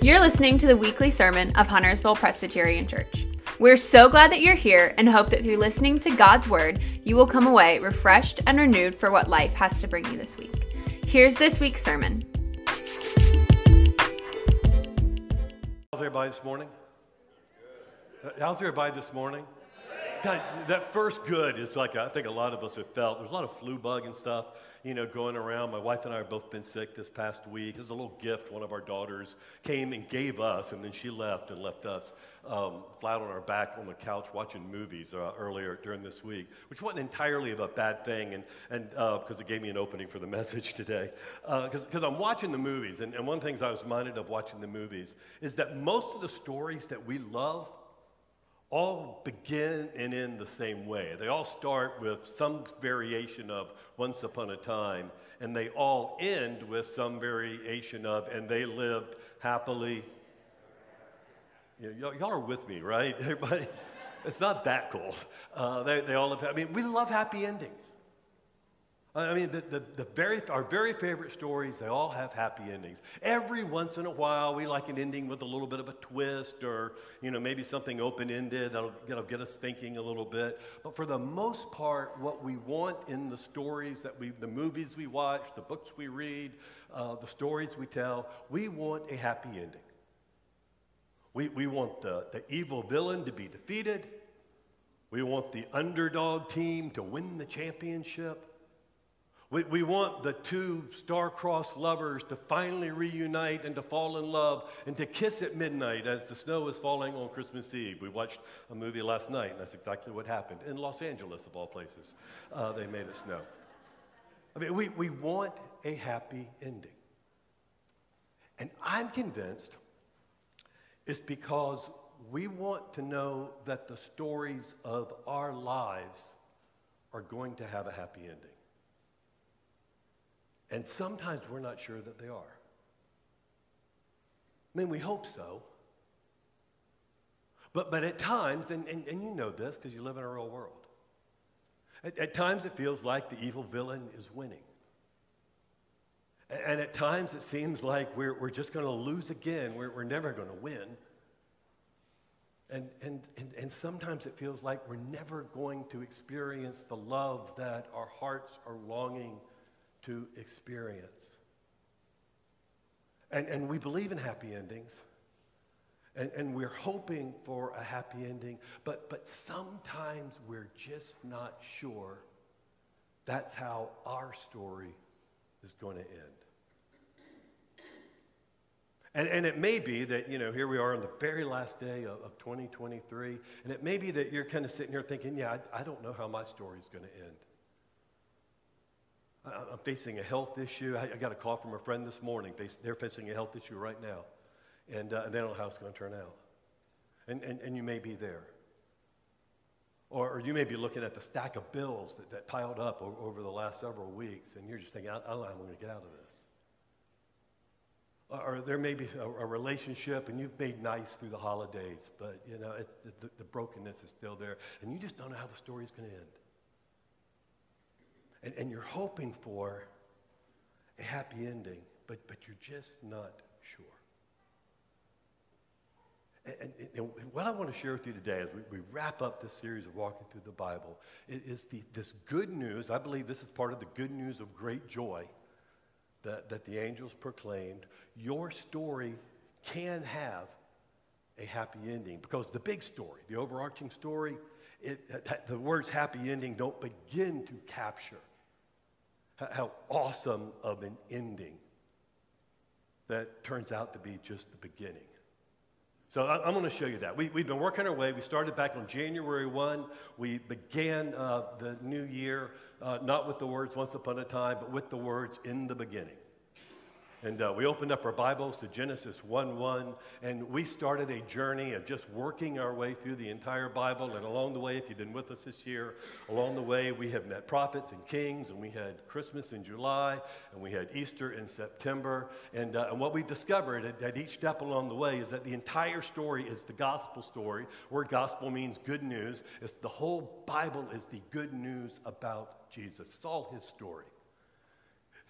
You're listening to the weekly sermon of Huntersville Presbyterian Church. We're so glad that you're here and hope that through listening to God's Word, you will come away refreshed and renewed for what life has to bring you this week. Here's this week's sermon. How's everybody this morning? Uh, How's everybody this morning? God, that first good is like I think a lot of us have felt. There's a lot of flu bug and stuff, you know, going around. My wife and I have both been sick this past week. It's a little gift one of our daughters came and gave us, and then she left and left us um, flat on our back on the couch watching movies uh, earlier during this week, which wasn't entirely of a bad thing, and and because uh, it gave me an opening for the message today. Because uh, I'm watching the movies, and, and one of the things I was minded of watching the movies is that most of the stories that we love all begin and end the same way. They all start with some variation of once upon a time, and they all end with some variation of, and they lived happily. You know, y'all are with me, right? Everybody? It's not that cool. Uh, they, they all live, I mean, we love happy endings. I mean, the, the, the, very, our very favorite stories, they all have happy endings. Every once in a while, we like an ending with a little bit of a twist or, you know, maybe something open-ended that'll, that'll get us thinking a little bit. But for the most part, what we want in the stories that we, the movies we watch, the books we read, uh, the stories we tell, we want a happy ending. We, we want the, the evil villain to be defeated. We want the underdog team to win the championship. We, we want the two star-crossed lovers to finally reunite and to fall in love and to kiss at midnight as the snow is falling on Christmas Eve. We watched a movie last night, and that's exactly what happened in Los Angeles, of all places. Uh, they made it snow. I mean, we, we want a happy ending. And I'm convinced it's because we want to know that the stories of our lives are going to have a happy ending. And sometimes we're not sure that they are. I mean, we hope so. But, but at times, and, and, and you know this because you live in a real world, at, at, times it feels like the evil villain is winning. And, at times it seems like we're, we're just going to lose again, we're, we're never going to win. And, and, and, and sometimes it feels like we're never going to experience the love that our hearts are longing to experience. And, and we believe in happy endings. And, and we're hoping for a happy ending, but, but sometimes we're just not sure that's how our story is going to end. And, and it may be that, you know, here we are on the very last day of, of 2023, and it may be that you're kind of sitting here thinking, yeah, I, I don't know how my story is going to end. I'm facing a health issue. I got a call from a friend this morning. They're facing a health issue right now, and, uh, they don't know how it's going to turn out. And, and, and you may be there. Or, or, you may be looking at the stack of bills that, that piled up over, over the last several weeks, and you're just thinking, I, I don't know how I'm going to get out of this. Or, or there may be a, a, relationship, and you've made nice through the holidays, but you know it, the, the brokenness is still there, and you just don't know how the story is going to end and, and you're hoping for a happy ending, but, but you're just not sure. And, and, and, what I want to share with you today as we, we, wrap up this series of walking through the Bible is, is the, this good news. I believe this is part of the good news of great joy that, that the angels proclaimed. Your story can have a happy ending because the big story, the overarching story, it, the words happy ending don't begin to capture how awesome of an ending that turns out to be just the beginning. So I'm going to show you that. We, have been working our way. We started back on January 1. We began uh, the new year uh, not with the words once upon a time, but with the words in the beginning. And uh, we opened up our Bibles to Genesis 1 1, and we started a journey of just working our way through the entire Bible. And along the way, if you've been with us this year, along the way, we have met prophets and kings, and we had Christmas in July, and we had Easter in September. And, uh, and what we've discovered at, at, each step along the way is that the entire story is the gospel story. Word gospel means good news. It's the whole Bible is the good news about Jesus. It's all his story.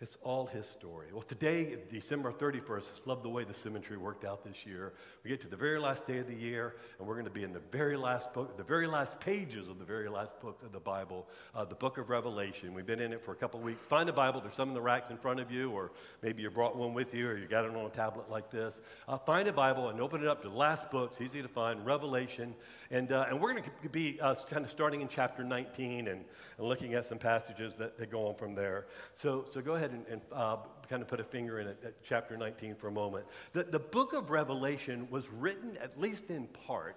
It's all his story. Well, today, December 31st, I love the way the symmetry worked out this year. We get to the very last day of the year, and we're going to be in the very last book, the very last pages of the very last book of the Bible, uh, the book of Revelation. We've been in it for a couple weeks. Find a Bible. There's some in the racks in front of you, or maybe you brought one with you, or you got it on a tablet like this. Uh, find a Bible and open it up to the last book. It's easy to find, Revelation. And, uh, and we're going to be uh, kind of starting in chapter 19 and, and looking at some passages that, that go on from there. So, so go ahead ahead and, and uh, kind of put a finger in it at chapter 19 for a moment. The, the book of Revelation was written, at least in part,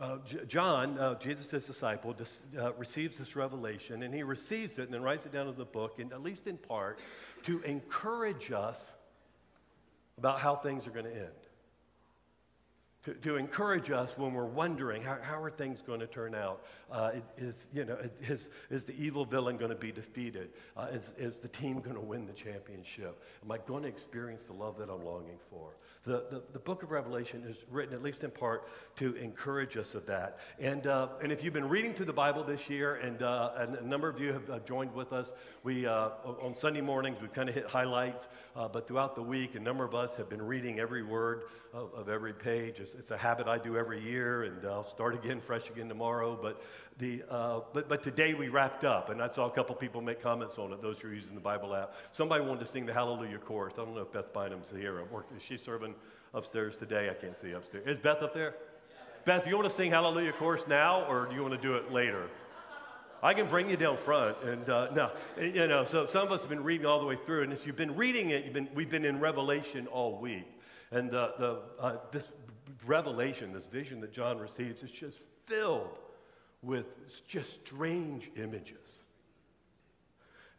uh, John, uh, Jesus' disciple, dis- uh, receives this revelation, and he receives it and then writes it down in the book, and at least in part, to encourage us about how things are going to end to, to encourage us when we're wondering how, how are things going to turn out. Uh, is, you know, is, is the evil villain going to be defeated? Uh, is, is the team going to win the championship? Am I going to experience the love that I'm longing for? The, the, the book of Revelation is written, at least in part, to encourage us of that. And, uh, and if you've been reading through the Bible this year, and, uh, and a number of you have uh, joined with us, we, uh, on Sunday mornings, we kind of hit highlights, but throughout the week, a number of us have been reading every word of, of every page. It's, it's, a habit I do every year, and I'll start again, fresh again tomorrow. But, the, uh, but, but today we wrapped up, and I saw a couple people make comments on it, those who are using the Bible app. Somebody wanted to sing the Hallelujah chorus. I don't know if Beth Bynum's here. Or, is she serving upstairs today? I can't see upstairs. Is Beth up there? Beth, do you want to sing Hallelujah chorus now, or do you want to do it later? I can bring you down front. And uh, no, you know, so some of us have been reading all the way through. And if you've been reading it, you've been, we've been in Revelation all week. And uh, the, uh, this revelation, this vision that John receives, is just filled with just strange images.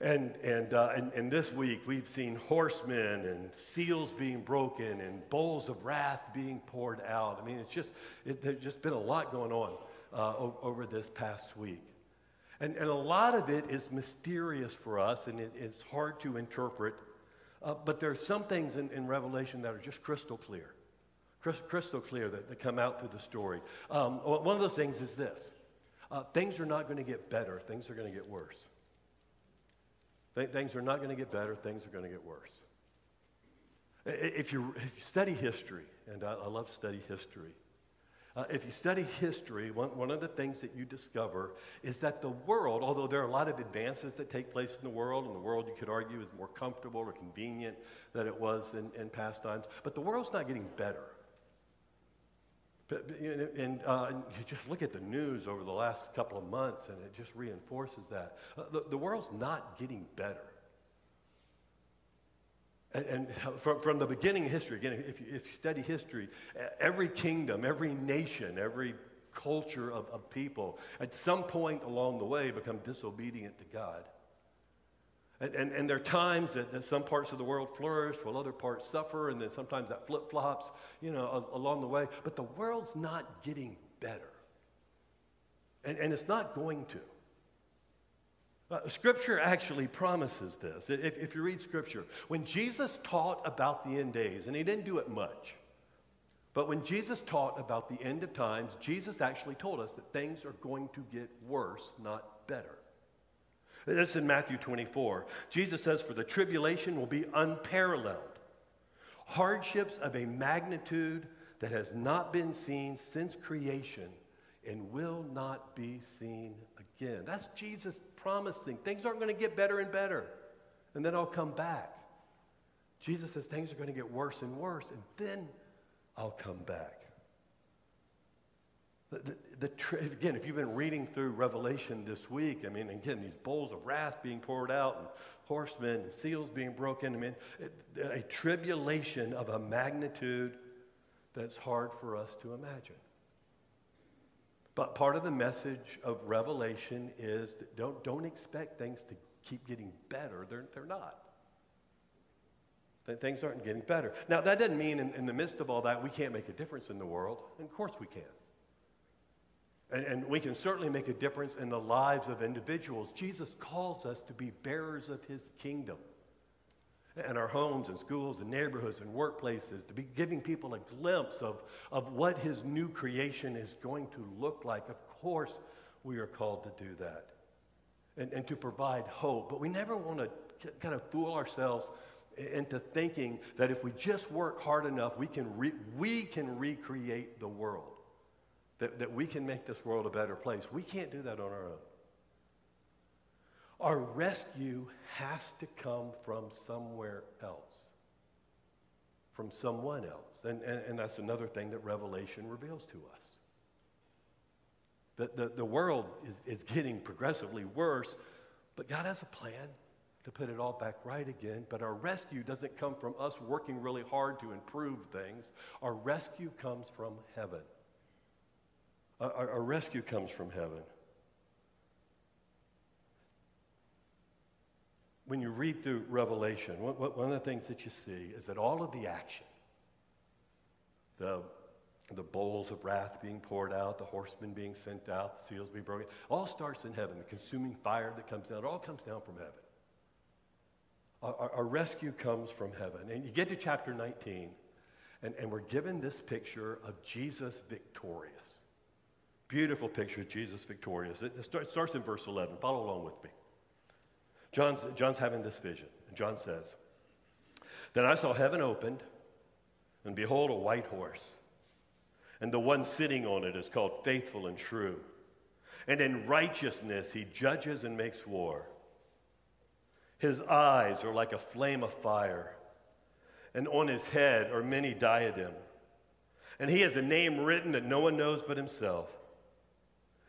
And, and, uh, and, and, this week, we've seen horsemen and seals being broken and bowls of wrath being poured out. I mean, it's just, it, there's just been a lot going on uh, over this past week. And, and a lot of it is mysterious for us, and it, it's hard to interpret. Uh, but there are some things in, in Revelation that are just crystal clear crystal clear that, that come out through the story. Um, one of those things is this uh, things are not going to get better, things are going to get worse. Th- things are not going to get better, things are going to get worse. If you, if you study history, and I, I love study history, uh, if you study history, one, one of the things that you discover is that the world, although there are a lot of advances that take place in the world, and the world you could argue is more comfortable or convenient than it was in, in past times, but the world's not getting better. And, uh, and, you just look at the news over the last couple of months, and it just reinforces that. Uh, the, the, world's not getting better. And, and, from, from the beginning of history, again, if you, if you study history, every kingdom, every nation, every culture of, of people, at some point along the way, become disobedient to God. And, and, and, there are times that, that, some parts of the world flourish while other parts suffer, and then sometimes that flip flops, you know, along the way. But the world's not getting better. And, and it's not going to. Uh, scripture actually promises this. If, if you read Scripture, when Jesus taught about the end days, and he didn't do it much, but when Jesus taught about the end of times, Jesus actually told us that things are going to get worse, not better. This is in Matthew 24. Jesus says, For the tribulation will be unparalleled. Hardships of a magnitude that has not been seen since creation and will not be seen again. That's Jesus promising. Things aren't going to get better and better, and then I'll come back. Jesus says things are going to get worse and worse, and then I'll come back. The, the, the, again, if you've been reading through Revelation this week, I mean, again, these bowls of wrath being poured out and horsemen and seals being broken, I mean, a tribulation of a magnitude that's hard for us to imagine. But part of the message of Revelation is don't, don't expect things to keep getting better. They're, they're not. Things aren't getting better. Now, that doesn't mean in, in the midst of all that we can't make a difference in the world. And of course we can. And, and, we can certainly make a difference in the lives of individuals. Jesus calls us to be bearers of his kingdom. And our homes and schools and neighborhoods and workplaces, to be giving people a glimpse of, of what his new creation is going to look like. Of course, we are called to do that and, and to provide hope. But we never want to kind of fool ourselves into thinking that if we just work hard enough, we can, re- we can recreate the world, that, that we can make this world a better place. We can't do that on our own. Our rescue has to come from somewhere else, from someone else. And, and, and that's another thing that Revelation reveals to us. The, the, the world is, is getting progressively worse, but God has a plan to put it all back right again. But our rescue doesn't come from us working really hard to improve things. Our rescue comes from heaven. Our, our rescue comes from heaven. When you read through Revelation, one, of the things that you see is that all of the action, the the bowls of wrath being poured out, the horsemen being sent out, the seals being broken. All starts in heaven. The consuming fire that comes down, it all comes down from heaven. Our, our, rescue comes from heaven. And you get to chapter 19, and, and we're given this picture of Jesus victorious. Beautiful picture of Jesus victorious. It starts in verse 11. Follow along with me. John's, John's having this vision, and John says, Then I saw heaven opened, and behold, a white horse and the one sitting on it is called faithful and true. And in righteousness he judges and makes war. His eyes are like a flame of fire, and on his head are many diadems. And he has a name written that no one knows but himself.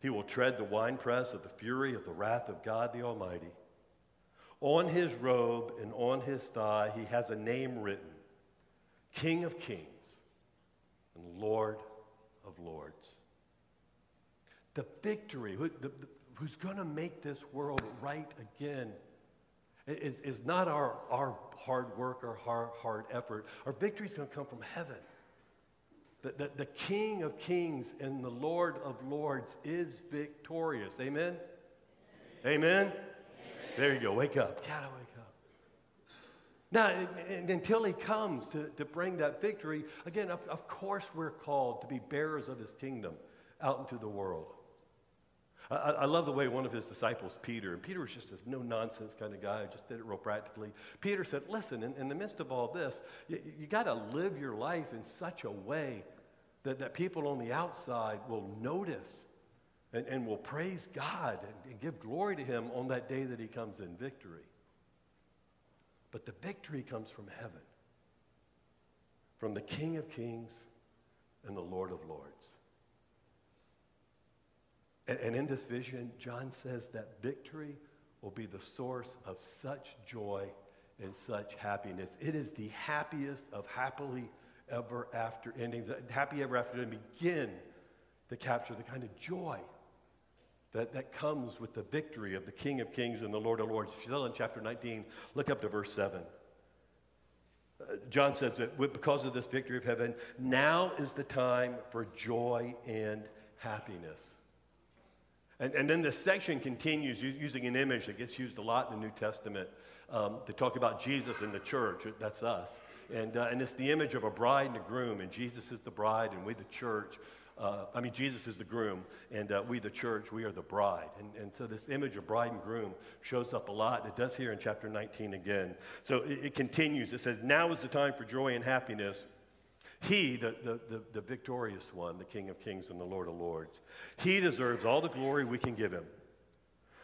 He will tread the winepress of the fury of the wrath of God the Almighty. On his robe and on his thigh, he has a name written King of Kings and Lord of Lords the victory, who, the, who's going to make this world right again, is, is not our, our hard work or hard, hard effort. Our victory is going to come from heaven. The, the, the King of kings and the Lord of lords is victorious. Amen? Amen? Amen? There you go. Wake up. Gotta wake up. Now, and until he comes to, to bring that victory, again, of, of course, we're called to be bearers of his kingdom out into the world. I, I, love the way one of his disciples, Peter, and Peter was just this no nonsense kind of guy who just did it real practically. Peter said, Listen, in, in the midst of all this, you, you got to live your life in such a way that, that people on the outside will notice and, and will praise God and, and give glory to him on that day that he comes in victory. But the victory comes from heaven, from the King of Kings and the Lord of Lords. And, and in this vision, John says that victory will be the source of such joy and such happiness. It is the happiest of happily ever after endings. Happy ever after to begin to capture the kind of joy that, that comes with the victory of the King of Kings and the Lord of Lords. Still in chapter 19, look up to verse 7. Uh, John says that because of this victory of heaven, now is the time for joy and happiness. And, and then this section continues using an image that gets used a lot in the New Testament um, to talk about Jesus and the church. That's us. And, uh, and it's the image of a bride and a groom, and Jesus is the bride, and we, the church, uh, I mean, Jesus is the groom, and uh, we, the church, we are the bride. And, and so this image of bride and groom shows up a lot. It does here in chapter 19 again. So it, it continues. It says, Now is the time for joy and happiness he, the, the, the, the, victorious one, the King of kings and the Lord of lords, he deserves all the glory we can give him.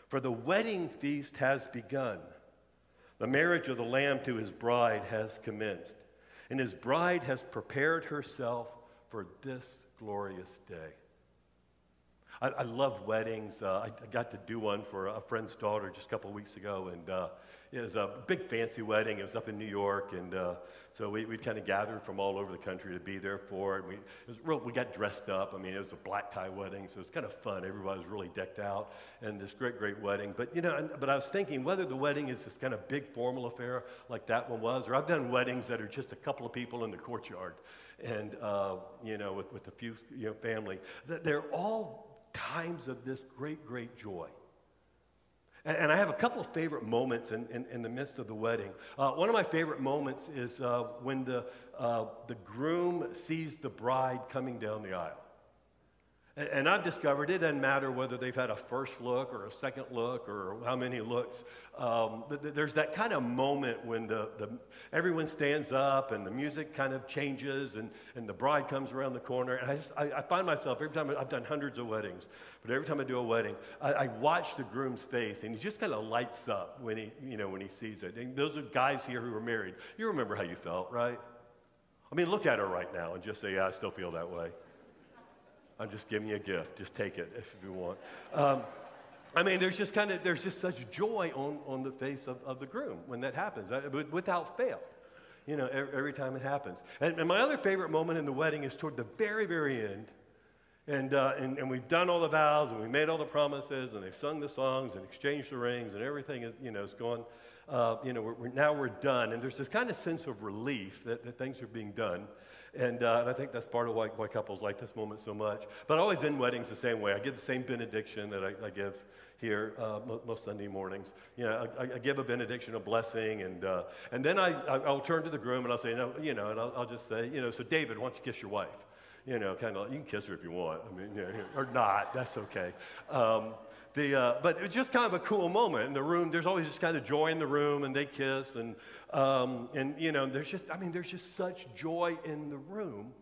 For the wedding feast has begun. The marriage of the Lamb to his bride has commenced, and his bride has prepared herself for this glorious day. I, I love weddings. Uh, I, I, got to do one for a friend's daughter just a couple weeks ago, and uh, it was a big fancy wedding. It was up in New York, and uh, so we, we kind of gathered from all over the country to be there for it. We, it was real, we got dressed up. I mean, it was a black tie wedding, so it was kind of fun. Everybody was really decked out, and this great, great wedding. But, you know, but I was thinking whether the wedding is this kind of big formal affair like that one was, or I've done weddings that are just a couple of people in the courtyard and, uh, you know, with, with a few, you know, family. They're all times of this great, great joy. And, and I have a couple of favorite moments in, in, in the midst of the wedding. Uh, one of my favorite moments is uh, when the, uh, the groom sees the bride coming down the aisle. And I've discovered it doesn't matter whether they've had a first look or a second look or how many looks. Um, there's that kind of moment when the, the, everyone stands up and the music kind of changes and, and the bride comes around the corner. And I, just, I, I find myself, every time I've done hundreds of weddings, but every time I do a wedding, I, I watch the groom's face and he just kind of lights up when he, you know, when he sees it. And those are guys here who are married. You remember how you felt, right? I mean, look at her right now and just say, yeah, I still feel that way. I'm just giving you a gift. Just take it if you want. Um, I mean, there's just kind of, there's just such joy on, on the face of, of the groom when that happens, uh, without fail, you know, every, every time it happens. And, and, my other favorite moment in the wedding is toward the very, very end. And, uh, and, and we've done all the vows and we made all the promises and they've sung the songs and exchanged the rings and everything is, you know, is going, uh, you know, we're, we're, now we're done. And there's this kind of sense of relief that, that things are being done. And, uh, and I think that's part of why, why couples like this moment so much. But I always end weddings the same way. I give the same benediction that I, I give here uh, most Sunday mornings. You know, I, I, give a benediction, a blessing, and, uh, and then I, I'll turn to the groom and I'll say, no, you know, and I'll, I'll just say, you know, so David, why don't you kiss your wife? You know, kind of, you can kiss her if you want. I mean, you know, or not, that's okay. Um, the, uh, but it was just kind of a cool moment in the room. There's always just kind of joy in the room, and they kiss, and um, and you know, there's just I mean, there's just such joy in the room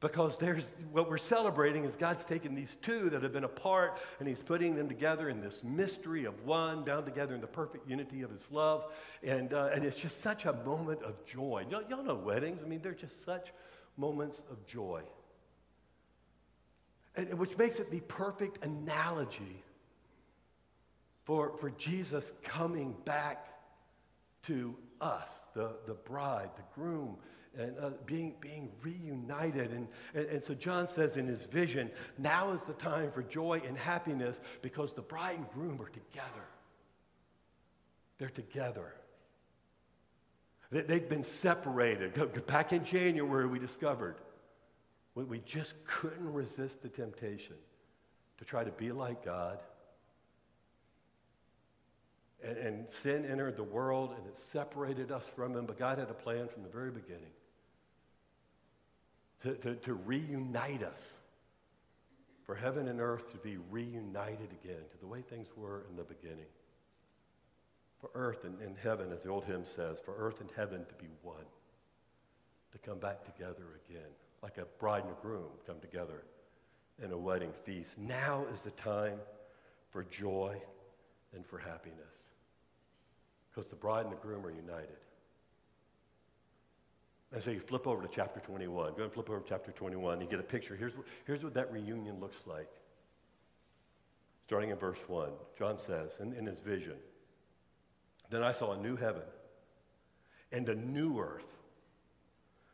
because there's what we're celebrating is God's taken these two that have been apart and He's putting them together in this mystery of one, down together in the perfect unity of His love, and uh, and it's just such a moment of joy. Y'all, y'all know weddings. I mean, they're just such moments of joy which makes it the perfect analogy for, for Jesus coming back to us, the, the bride, the groom, and uh, being, being reunited. And, and, and, so John says in his vision, now is the time for joy and happiness because the bride and groom are together. They're together. They, they've been separated. Back in January, we discovered we just couldn't resist the temptation to try to be like God. And, and, sin entered the world and it separated us from Him, but God had a plan from the very beginning to, to, to reunite us, for heaven and earth to be reunited again to the way things were in the beginning. For earth and, and heaven, as the old hymn says, for earth and heaven to be one, to come back together again like a bride and a groom come together in a wedding feast. Now is the time for joy and for happiness because the bride and the groom are united. And so you flip over to chapter 21. Go and flip over to chapter 21. You get a picture. Here's, here's what that reunion looks like. Starting in verse 1, John says, in, in his vision, Then I saw a new heaven and a new earth.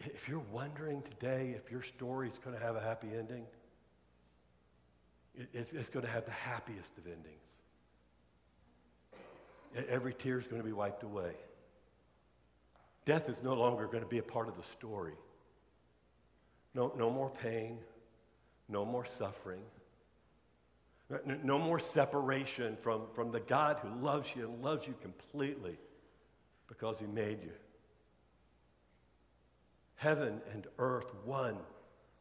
If you're wondering today if your story is going to have a happy ending, it's, going to have the happiest of endings. Every tear is going to be wiped away. Death is no longer going to be a part of the story. No, no more pain, no more suffering, no, no more separation from, from the God who loves you and loves you completely because he made you. Heaven and earth, one,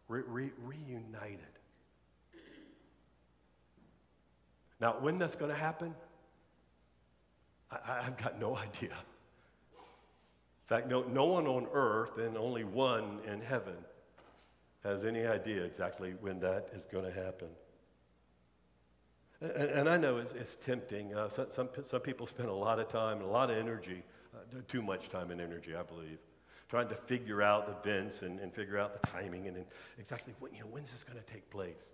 re- re- reunited. Now, when that's going to happen, I, have got no idea. In fact, no, no one on earth and only one in heaven has any idea exactly when that is going to happen. And, and I know it's, it's tempting. Uh, some, some, some, people spend a lot of time and a lot of energy, uh, too much time and energy, I believe, trying to figure out the events and, and figure out the timing and, and exactly what, you know, when's this going to take place.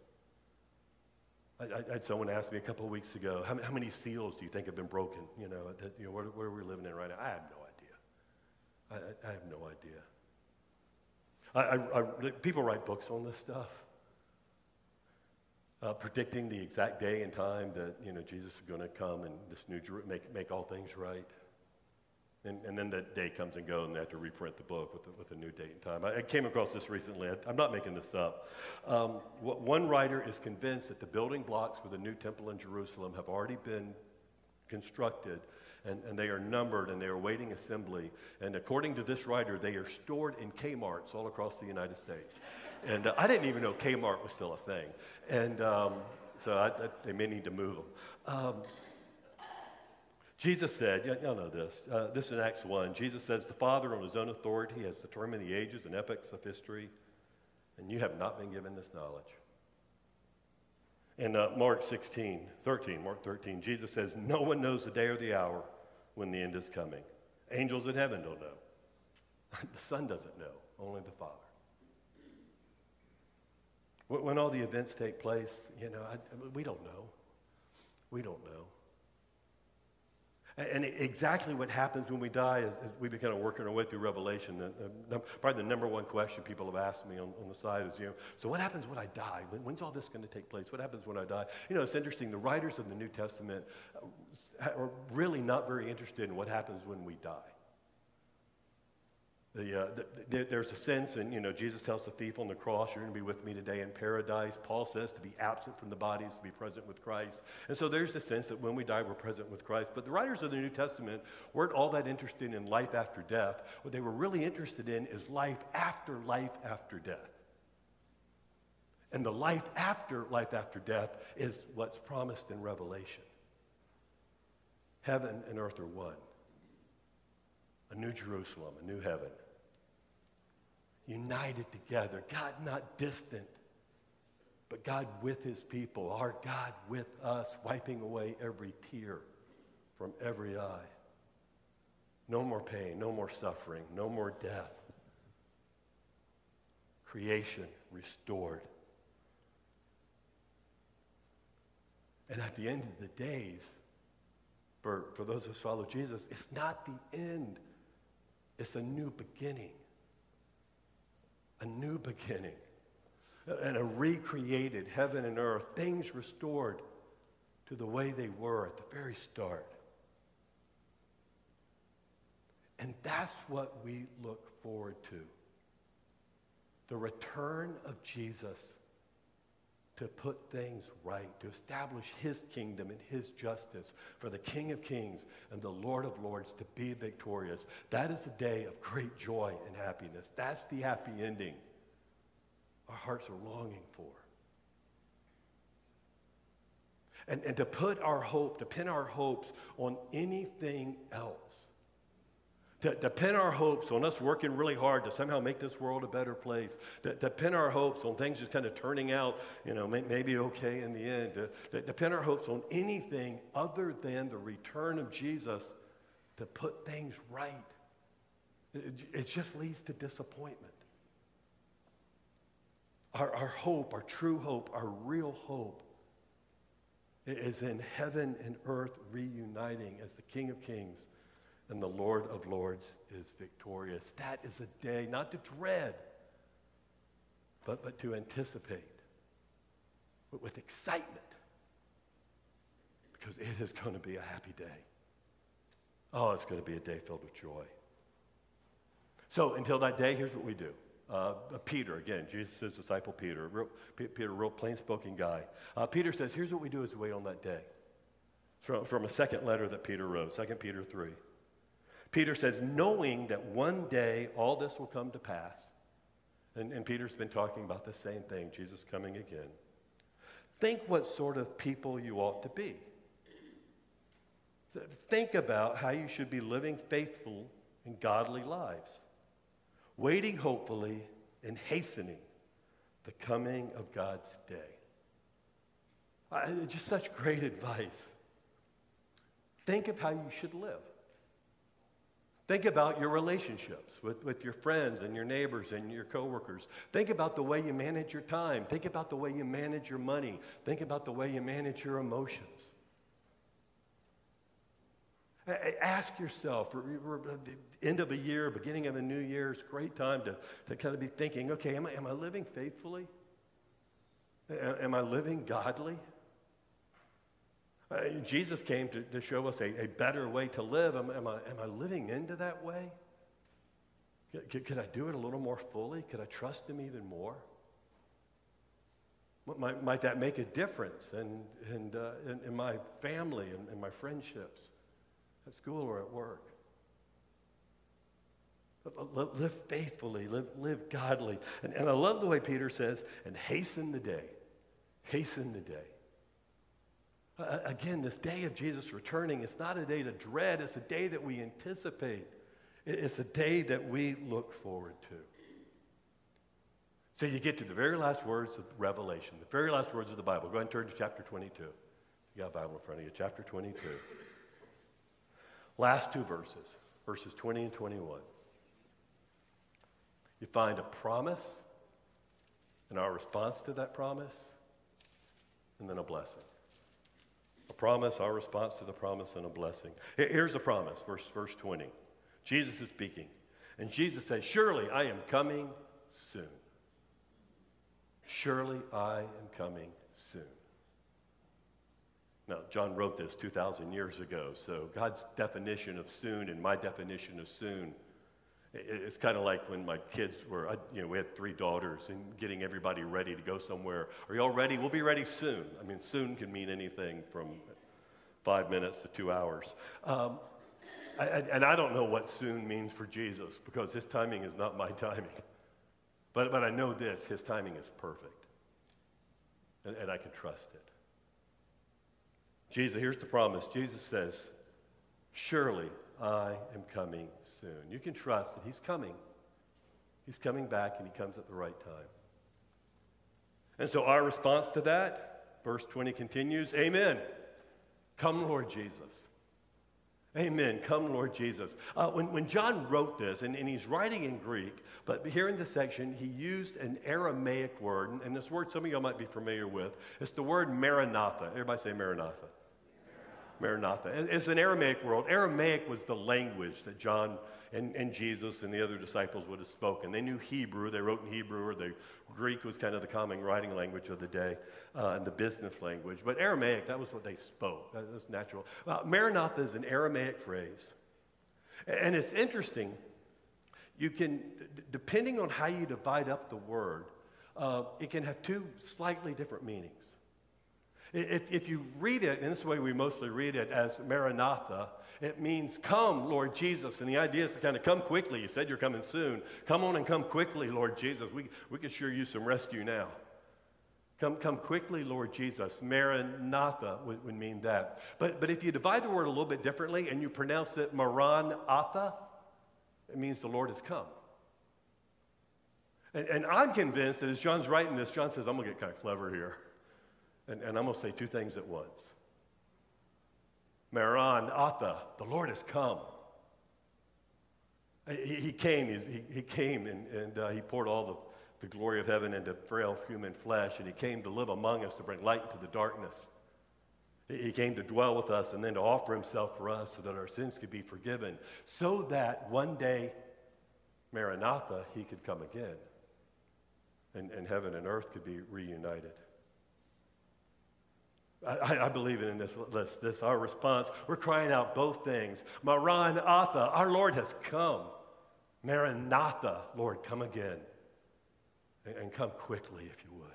I, I, had someone ask me a couple of weeks ago, how, how, many seals do you think have been broken? You know, that, you know where, where we're living in right now. I have no idea. I, I have no idea. I, I, people write books on this stuff, uh, predicting the exact day and time that you know Jesus is going to come and this new make make all things right. And, and then that day comes and goes, and they have to reprint the book with, the, with a new date and time. I, I came across this recently. I, am not making this up. Um, what, one writer is convinced that the building blocks for the new temple in Jerusalem have already been constructed, and, and they are numbered, and they are awaiting assembly. And according to this writer, they are stored in Kmart's all across the United States. And uh, I didn't even know Kmart was still a thing. And um, so I, I, they may need to move them. Um, Jesus said, y'all know this, uh, this in Acts 1. Jesus says, The Father, on his own authority, has determined the ages and epochs of history, and you have not been given this knowledge. In uh, Mark 16, 13, Mark 13, Jesus says, No one knows the day or the hour when the end is coming. Angels in heaven don't know. the Son doesn't know, only the Father. When all the events take place, you know, I, we don't know. We don't know. And exactly what happens when we die is, we've been kind of working our way through Revelation. The, probably the number one question people have asked me on, on, the side is, you know, so what happens when I die? When, when's all this going to take place? What happens when I die? You know, it's interesting. The writers of the New Testament uh, are really not very interested in what happens when we die. The, uh, the, the, there's a sense, and you know, Jesus tells the thief on the cross, "You're going to be with me today in paradise." Paul says to be absent from the body is to be present with Christ, and so there's the sense that when we die, we're present with Christ. But the writers of the New Testament weren't all that interested in life after death. What they were really interested in is life after life after death. And the life after life after death is what's promised in Revelation. Heaven and earth are one. A new Jerusalem, a new heaven united together. God not distant, but God with his people, our God with us, wiping away every tear from every eye. No more pain, no more suffering, no more death. Creation restored. And at the end of the days, for, for those who follow Jesus, it's not the end, it's a new beginning a new beginning and a recreated heaven and earth, things restored to the way they were at the very start. And that's what we look forward to. The return of Jesus to put things right, to establish his kingdom and his justice, for the King of kings and the Lord of lords to be victorious. That is a day of great joy and happiness. That's the happy ending our hearts are longing for. And, and to put our hope, to pin our hopes on anything else to, to pin our hopes on us working really hard to somehow make this world a better place, to, to pin our hopes on things just kind of turning out, you know, may, maybe okay in the end, to, to, to pin our hopes on anything other than the return of Jesus to put things right. It, it just leads to disappointment. Our, our hope, our true hope, our real hope is in heaven and earth reuniting as the King of Kings and the Lord of Lords is victorious. That is a day not to dread, but, but to anticipate. But with excitement because it is going to be a happy day. Oh, it's going to be a day filled with joy. So until that day, here's what we do. Uh, uh Peter, again, Jesus' disciple Peter, real, Peter, real plain-spoken guy. Uh, Peter says, here's what we do is wait on that day. From, from a second letter that Peter wrote, 2 Peter 3. Peter says, knowing that one day all this will come to pass, and, and Peter's been talking about the same thing, Jesus coming again. Think what sort of people you ought to be. Think about how you should be living faithful and godly lives, waiting hopefully and hastening the coming of God's day. I, just such great advice. Think of how you should live. Think about your relationships with, with your friends and your neighbors and your coworkers. Think about the way you manage your time. Think about the way you manage your money. Think about the way you manage your emotions. Ask yourself, end of a year, beginning of a new year, it's a great time to, to kind of be thinking, okay, am I, am I living faithfully? Am I living godly? Uh, Jesus came to, to show us a, a better way to live. Am, am, I, am I living into that way? Could, could I do it a little more fully? Could I trust Him even more? Might, might that make a difference in, in, uh, in, in my family and in, in my friendships, at school or at work? Live faithfully, live, live godly. And, and I love the way Peter says, and hasten the day. Hasten the day. Again, this day of Jesus returning, it's not a day to dread, it's a day that we anticipate. It's a day that we look forward to. So you get to the very last words of Revelation, the very last words of the Bible. Go ahead and turn to chapter 22. You got a Bible in front of you, chapter 22. Last two verses, verses 20 and 21. You find a promise and our response to that promise, and then a blessing. Promise, our response to the promise, and a blessing. Here's the promise, verse, verse 20. Jesus is speaking. And Jesus says, Surely I am coming soon. Surely I am coming soon. Now, John wrote this 2,000 years ago, so God's definition of soon and my definition of soon it's kind of like when my kids were, you know, we had three daughters and getting everybody ready to go somewhere. Are y'all ready? We'll be ready soon. I mean, soon can mean anything from five minutes to two hours. Um, I, and I don't know what soon means for Jesus because his timing is not my timing. But, but I know this his timing is perfect. And, and I can trust it. Jesus, here's the promise Jesus says, Surely I am coming soon. You can trust that He's coming. He's coming back and He comes at the right time. And so our response to that, verse 20 continues Amen. Come, Lord Jesus. Amen. Come, Lord Jesus. Uh, when, when John wrote this, and, and he's writing in Greek, but here in this section, he used an Aramaic word, and this word some of y'all might be familiar with. It's the word Maranatha. Everybody say Maranatha. Maranatha. It's an Aramaic word. Aramaic was the language that John and, and Jesus and the other disciples would have spoken. They knew Hebrew. They wrote in Hebrew, or the Greek was kind of the common writing language of the day uh, and the business language. But Aramaic, that was what they spoke. That was natural. Uh, Maranatha is an Aramaic phrase. And it's interesting. You can, depending on how you divide up the word, uh, it can have two slightly different meanings. If, if you read it, and this way we mostly read it as Maranatha, it means come, Lord Jesus. And the idea is to kind of come quickly. You said you're coming soon. Come on and come quickly, Lord Jesus. We, we could sure use some rescue now. Come, come quickly, Lord Jesus. Maranatha would, would mean that. But, but if you divide the word a little bit differently and you pronounce it Maranatha, it means the Lord has come. And, and I'm convinced that as John's writing this, John says, I'm going to get kind of clever here. And, and I'm going to say two things at once. Maran Atha, the Lord has come. He, he came, he, he came and, and uh, he poured all the, the glory of heaven into frail human flesh, and he came to live among us to bring light into the darkness. He came to dwell with us and then to offer himself for us so that our sins could be forgiven, so that one day, Maranatha, he could come again and, and heaven and earth could be reunited. I, I believe in this list, this our response. We're crying out both things. Maranatha, our Lord has come. Maranatha, Lord, come again. And, and come quickly if you would.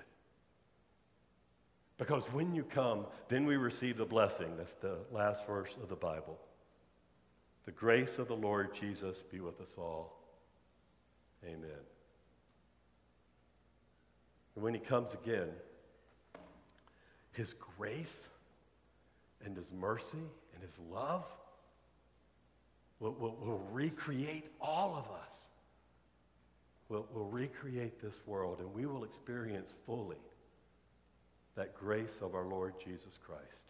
Because when you come, then we receive the blessing. That's the last verse of the Bible. The grace of the Lord Jesus be with us all. Amen. And when he comes again, his grace and his mercy and his love will, will, will recreate all of us. Will, will recreate this world, and we will experience fully that grace of our Lord Jesus Christ.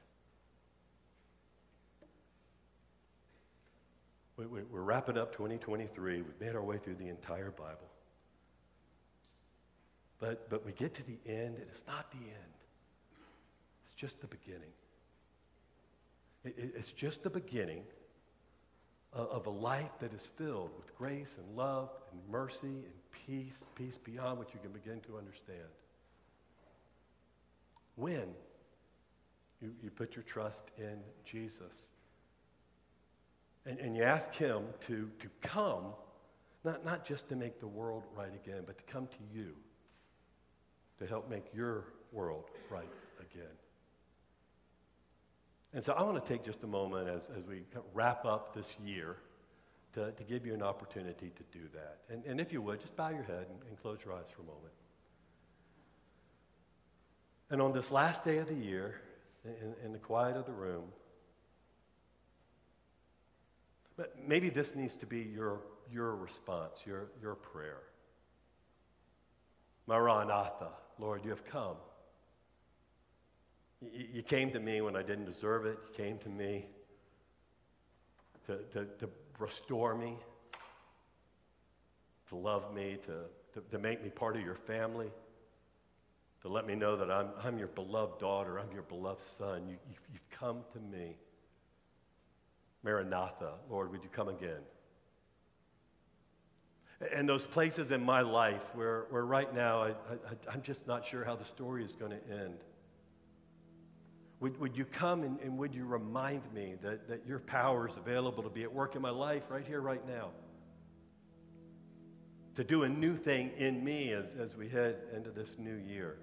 We, we, we're wrapping up 2023. We've made our way through the entire Bible. But, but we get to the end, and it's not the end. Just the beginning. It, it, it's just the beginning of, of a life that is filled with grace and love and mercy and peace, peace beyond what you can begin to understand. When you, you put your trust in Jesus. And, and you ask Him to, to come, not, not just to make the world right again, but to come to you to help make your world right again. And so I want to take just a moment as, as we wrap up this year to, to give you an opportunity to do that. And, and if you would, just bow your head and, and close your eyes for a moment. And on this last day of the year, in, in the quiet of the room, but maybe this needs to be your, your response, your, your prayer. Maranatha, Lord, you have come. You, came to me when I didn't deserve it. You came to me to, to, to restore me, to love me, to, to, to make me part of your family to let me know that I'm, I'm your beloved daughter, I'm your beloved son. You, you've, you've come to me. Maranatha, Lord, would you come again? And those places in my life where, where right now I, I, am just not sure how the story is going to end. Would, would you come and, and would you remind me that, that your power is available to be at work in my life right here, right now? To do a new thing in me as, as we head into this new year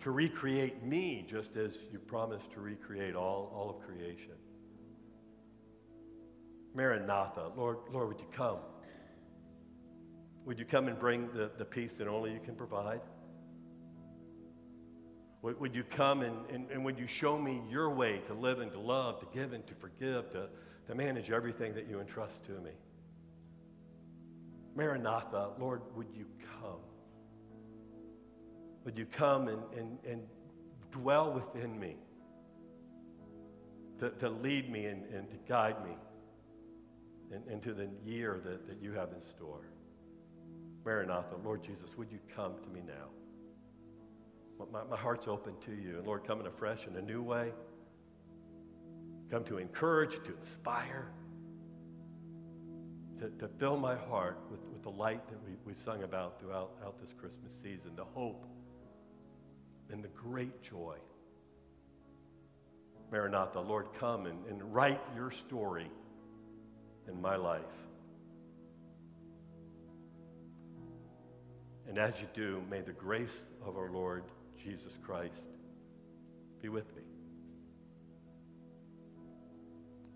to recreate me just as you promised to recreate all, all of creation. Maranatha, Lord, Lord, would you come? Would you come and bring the, the peace that only you can provide? Would, you come and, and, and would you show me your way to live and to love, to give and to forgive, to, to manage everything that you entrust to me? Maranatha, Lord, would you come? Would you come and, and, and dwell within me to, to lead me and, and to guide me in, into the year that, that you have in store? Maranatha, Lord Jesus, would you come to me now? My, my heart's open to you. And Lord, come in a fresh and a new way. Come to encourage, to inspire, to, to fill my heart with, with the light that we, we've sung about throughout out this Christmas season, the hope and the great joy. Maranatha, Lord, come and, and write your story in my life. And as you do, may the grace of our Lord Jesus Christ be with me.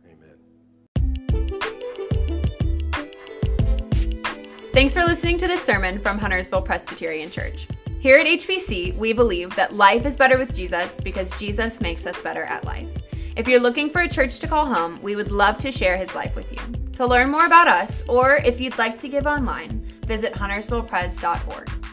Amen. Thanks for listening to this sermon from Huntersville Presbyterian Church. Here at HPC, we believe that life is better with Jesus because Jesus makes us better at life. If you're looking for a church to call home, we would love to share his life with you. To learn more about us, or if you'd like to give online, visit huntersvillepres.org.